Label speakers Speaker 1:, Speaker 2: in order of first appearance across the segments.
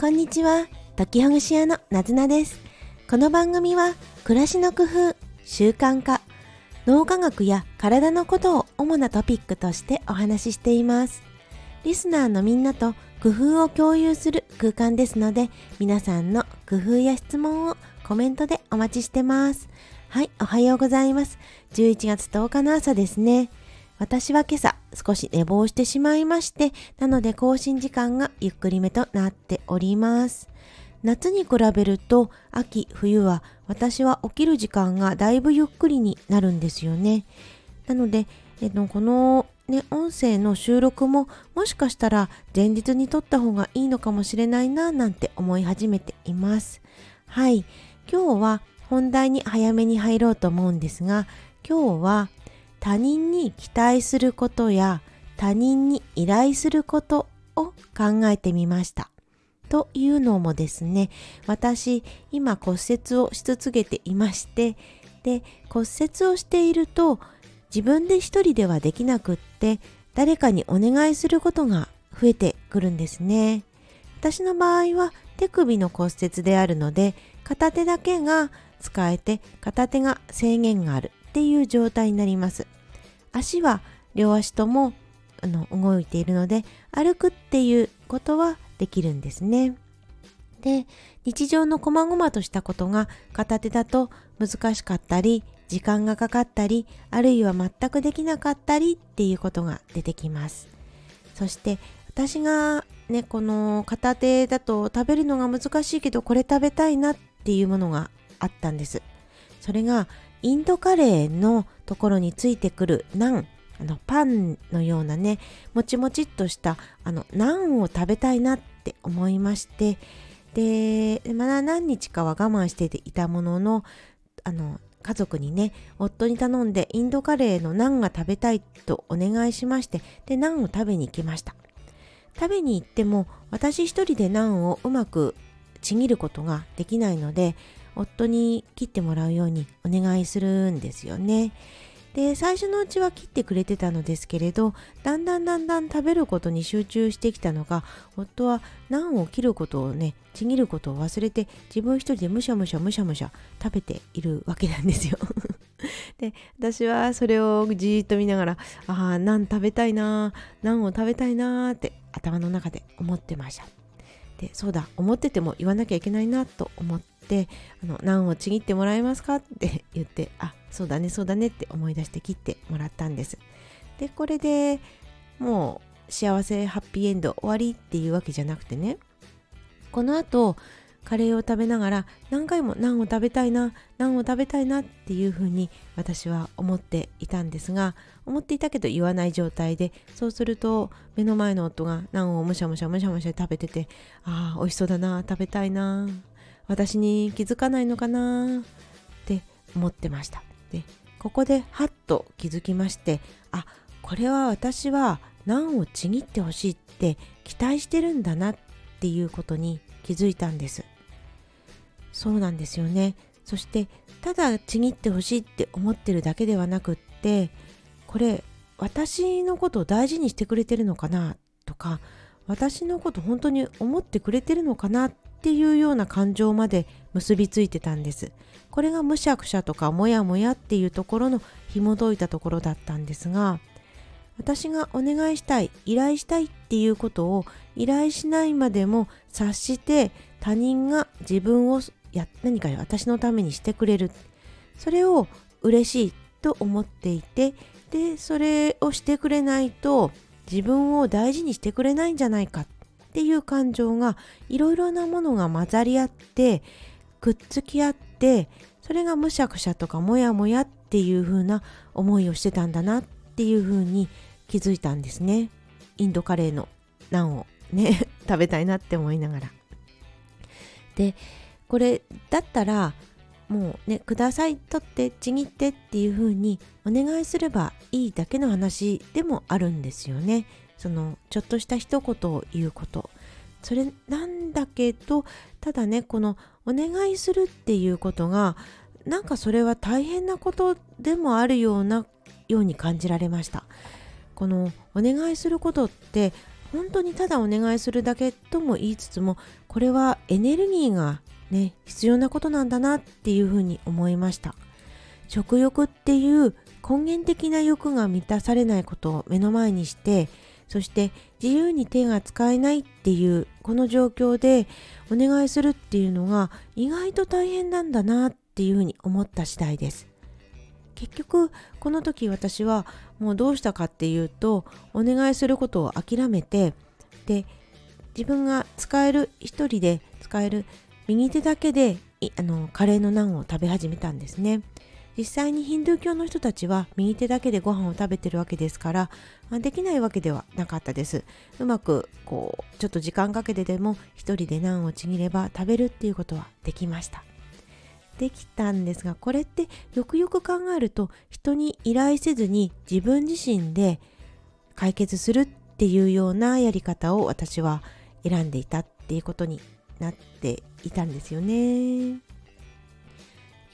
Speaker 1: こんにちは。解きほぐし屋のなずなです。この番組は、暮らしの工夫、習慣化、脳科学や体のことを主なトピックとしてお話ししています。リスナーのみんなと工夫を共有する空間ですので、皆さんの工夫や質問をコメントでお待ちしてます。はい、おはようございます。11月10日の朝ですね。私は今朝少し寝坊してしまいまして、なので更新時間がゆっくりめとなっております。夏に比べると秋、冬は私は起きる時間がだいぶゆっくりになるんですよね。なので、えっと、このね、音声の収録ももしかしたら前日に撮った方がいいのかもしれないななんて思い始めています。はい。今日は本題に早めに入ろうと思うんですが、今日は他人に期待することや他人に依頼することを考えてみました。というのもですね、私、今骨折をし続けていまして、で、骨折をしていると自分で一人ではできなくって誰かにお願いすることが増えてくるんですね。私の場合は手首の骨折であるので片手だけが使えて片手が制限があるっていう状態になります。足は両足ともあの動いているので歩くっていうことはできるんですね。で日常の細々としたことが片手だと難しかったり時間がかかったりあるいは全くできなかったりっていうことが出てきますそして私がねこの片手だと食べるのが難しいけどこれ食べたいなっていうものがあったんですそれがインドカレーのところについてくるナンあのパンのようなねもちもちっとしたあのナンを食べたいなって思いましてでまだ何日かは我慢していたもののあの家族にね夫に頼んでインドカレーのナンが食べたいとお願いしましてでナンを食べに行きました。食べに行っても私一人でナンをうまくちぎることができないので夫に切ってもらうようにお願いするんですよね。で最初のうちは切ってくれてたのですけれどだんだんだんだん食べることに集中してきたのが夫はナンを切ることをねちぎることを忘れて自分一人でむしゃむしゃむしゃむしゃ食べているわけなんですよ で私はそれをじーっと見ながらああナン食べたいなナンを食べたいなって頭の中で思ってましたでそうだ思ってても言わなきゃいけないなと思って「あのナンをちぎってもらえますか?」って 言って「あそうだねそうだね」って思い出して切ってもらったんですでこれでもう幸せハッピーエンド終わりっていうわけじゃなくてねこの後カレーを食べながら何回もナンを食べたいなナンを食べたいなっていうふうに私は思っていたんですが思っていたけど言わない状態でそうすると目の前の夫がナンをむしゃむしゃむしゃむしゃ食べててああ美味しそうだな食べたいな私に気づかないのかな？って思ってました。でここでハッと気づきましてあこれは私はナンをちぎってほしいって期待してるんだなっていうことに気づいたんです。そうなんですよね。そしてただちぎってほしいって思ってるだけではなくってこれ私のことを大事にしてくれてるのかなとか私のこと本当に思ってくれてるのかなっっていうような感情まで結びついてたんです。これがむしゃくしゃとかもやもやっていうところの紐解いたところだったんですが私がお願いしたい依頼したいっていうことを依頼しないまでも察して他人が自分をや何か私のためにしてくれる。それを嬉しいと思っていてでそれをしてくれないと自分を大事にしてくれないんじゃないかっっていう感情がいろいろなものが混ざり合ってくっつき合ってそれがむしゃくしゃとかもやもやっていう風な思いをしてたんだなっていう風に気づいたんですね。インドカレーのナンをね 食べたいなって思いながら。でこれだったらもうねください取ってちぎってっていう風にお願いすればいいだけの話でもあるんですよね。そのちょっとした一言を言うこと。それなんだけどただねこのお願いするっていうことがなんかそれは大変なことでもあるようなように感じられました。このお願いすることって本当にただお願いするだけとも言いつつもこれはエネルギーがね必要なことなんだなっていうふうに思いました。食欲っていう根源的な欲が満たされないことを目の前にしてそして自由に手が使えないっていうこの状況でお願いするっていうのが意外と大変なんだなっていうふうに思った次第です。結局この時私はもうどうしたかっていうとお願いすることを諦めてで自分が使える一人で使える右手だけであのカレーのナンを食べ始めたんですね。実際にヒンドゥー教の人たちは右手だけでご飯を食べてるわけですからまあできないわけではなかったですうまくこうちょっと時間かけてでも一人でナンをちぎれば食べるっていうことはできましたできたんですがこれってよくよく考えると人に依頼せずに自分自身で解決するっていうようなやり方を私は選んでいたっていうことになっていたんですよね。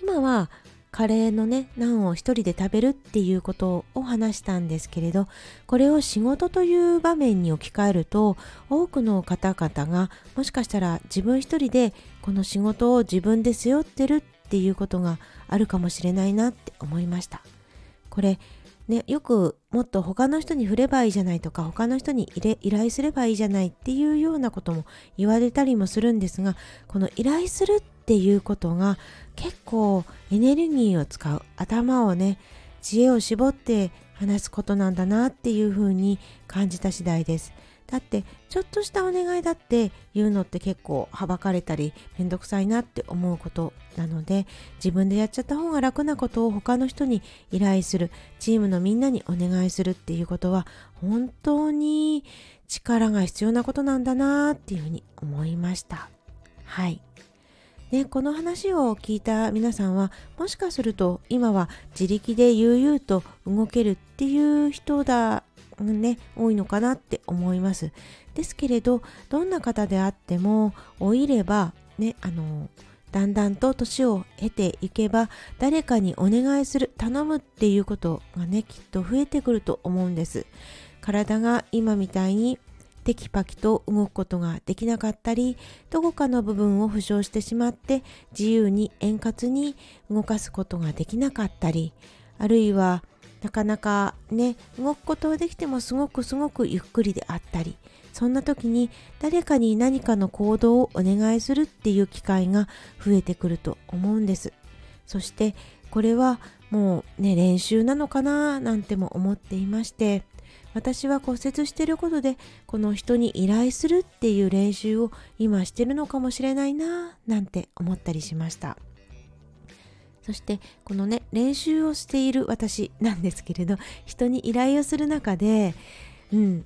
Speaker 1: 今はカレーのねナンを一人で食べるっていうことを話したんですけれどこれを仕事という場面に置き換えると多くの方々がもしかしたら自分一人でこの仕事を自分で背負ってるっていうことがあるかもしれないなって思いました。これね、よくもっと他の人に振ればいいじゃないとか他の人に依頼すればいいじゃないっていうようなことも言われたりもするんですがこの依頼するっっていうことが結構エネルギーを使う頭をね知恵を絞って話すことなんだなっていうふうに感じた次第です。だってちょっとしたお願いだって言うのって結構はばかれたりめんどくさいなって思うことなので自分でやっちゃった方が楽なことを他の人に依頼するチームのみんなにお願いするっていうことは本当に力が必要なことなんだなっていうふうに思いましたはいね、この話を聞いた皆さんはもしかすると今は自力で悠々と動けるっていう人だね、多いのかなって思います。ですけれど、どんな方であっても、老いれば、ね、あの、だんだんと年を経ていけば、誰かにお願いする、頼むっていうことがね、きっと増えてくると思うんです。体が今みたいにテキパキと動くことができなかったり、どこかの部分を負傷してしまって、自由に円滑に動かすことができなかったり、あるいは、なかなかね動くことはできてもすごくすごくゆっくりであったりそんな時に誰かに何かの行動をお願いするっていう機会が増えてくると思うんです。そしてこれはもうね練習なのかななんても思っていまして私は骨折してることでこの人に依頼するっていう練習を今してるのかもしれないななんて思ったりしました。そしてこのね練習をしている私なんですけれど人に依頼をする中でうん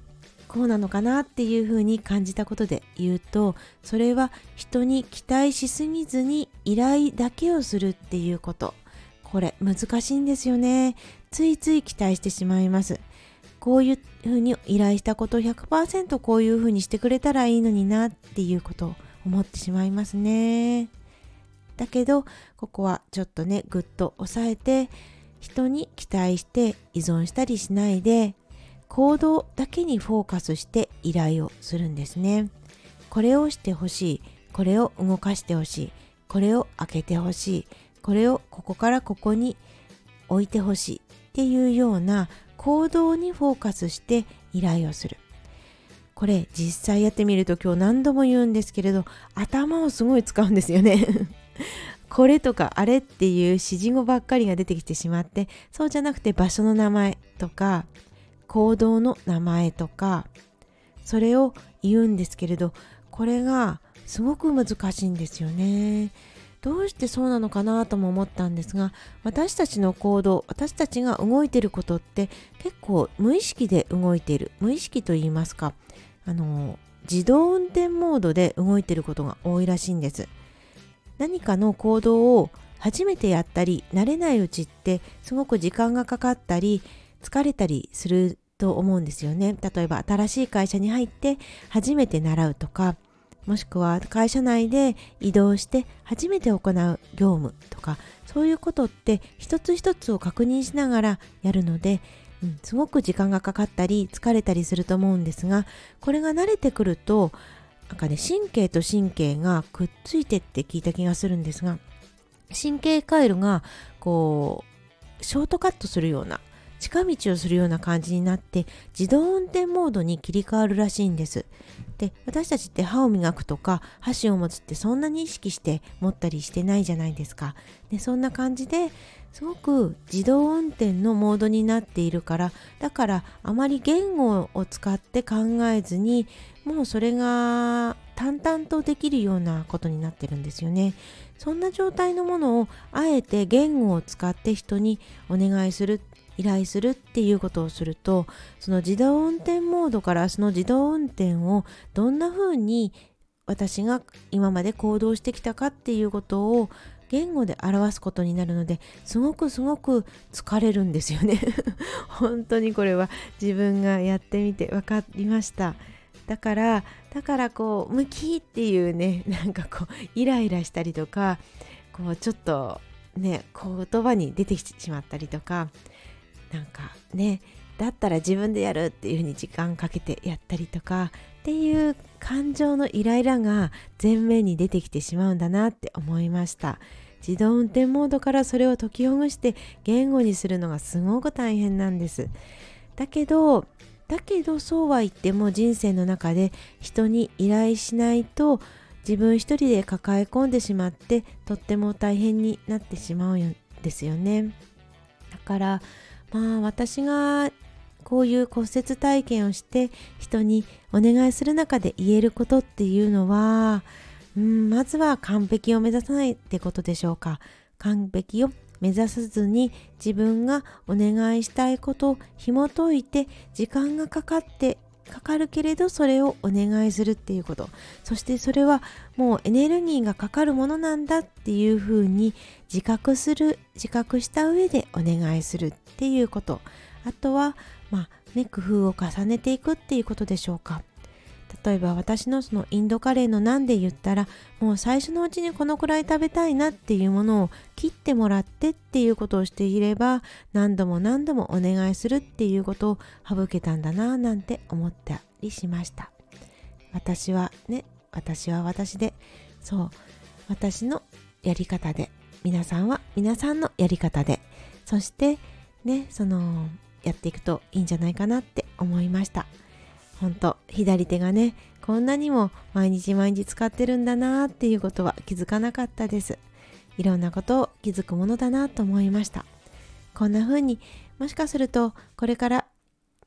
Speaker 1: こうなのかなっていうふうに感じたことで言うとそれは人に期待しすぎずに依頼だけをするっていうこと。これ難しいんですよね。ついつい期待してしまいます。こういうふうに依頼したことを100%こういうふうにしてくれたらいいのになっていうことを思ってしまいますね。だけどここはちょっとねぐっと押さえて人に期待して依存したりしないで行動だけにフォーカスして依頼をするんですね。これをしてほしいこれを動かしてほしいこれを開けてほしいこれをここからここに置いてほしいっていうような行動にフォーカスして依頼をするこれ実際やってみると今日何度も言うんですけれど頭をすごい使うんですよね これとかあれっていう指示語ばっかりが出てきてしまってそうじゃなくて場所の名前とか行動の名前とかそれを言うんですけれどこれがすごく難しいんですよね。どうしてそうなのかなとも思ったんですが私たちの行動私たちが動いてることって結構無意識で動いている。無意識と言いますかあの自動運転モードで動いてることが多いらしいんです。何かの行動を初めてやったり慣れないうちってすごく時間がかかったり疲れたりすると思うんですよね。例えば新しい会社に入って初めて習うとかもしくは会社内で移動して初めて行う業務とかそういうことって一つ一つを確認しながらやるのでうん、すごく時間がかかったり疲れたりすると思うんですがこれが慣れてくるとなんかね神経と神経がくっついてって聞いた気がするんですが神経回路がこうショートカットするような近道をするような感じになって自動運転モードに切り替わるらしいんです。で私たちって歯を磨くとか箸を持つってそんなに意識して持ったりしてないじゃないですか。でそんな感じですごく自動運転のモードになっているからだからあまり言語を使って考えずにもうそれが淡々とできるようなことになってるんですよね。そんな状態のものをあえて言語を使って人にお願いするっ依頼するっていうことをするとその自動運転モードからその自動運転をどんな風に私が今まで行動してきたかっていうことを言語で表すことになるのですごくすごく疲れるんですよね。本当にこれは自分がやってみて分かりました。だからだからこう「向き」っていうねなんかこうイライラしたりとかこうちょっとね言葉に出てきてしまったりとかなんかねだったら自分でやるっていう風に時間かけてやったりとかっていう感情のイライラが前面に出てきてしまうんだなって思いました。自動運転モードからそれを解きほぐして言語にするのがすごく大変なんです。だけどだけどそうは言っても人生の中で人に依頼しないと自分一人で抱え込んでしまってとっても大変になってしまうんですよね。だからまあ私がこういう骨折体験をして人にお願いする中で言えることっていうのは、うん、まずは完璧を目指さないってことでしょうか。完璧を目指さずに自分がお願いしたいことを紐解いて時間がかかってかかるけれどそれをお願いするっていうこと。そしてそれはもうエネルギーがかかるものなんだっていうふうに自覚する自覚した上でお願いするっていうこと。あとはまあね工夫を重ねていくっていうことでしょうか。例えば私のそのインドカレーの何で言ったらもう最初のうちにこのくらい食べたいなっていうものを切ってもらってっていうことをしていれば何度も何度もお願いするっていうことを省けたんだなぁなんて思ったりしました。私はね私は私でそう私のやり方で皆さんは皆さんのやり方でそしてねそのやっていくといいんじゃないかなって思いました。ほんと左手がねこんなにも毎日毎日使ってるんだなっていうことは気づかなかったです。いろんなことを気づくものだなと思いました。こんな風にもしかするとこれから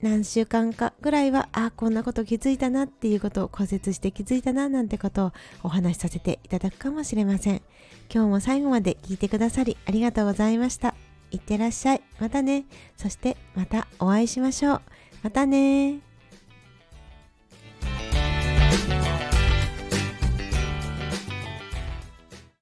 Speaker 1: 何週間かぐらいはあこんなこと気づいたなっていうことを骨折して気づいたななんてことをお話しさせていただくかもしれません。今日も最後まで聞いてくださりありがとうございました。いってらっしゃい。またね。そしてまたお会いしましょう。またね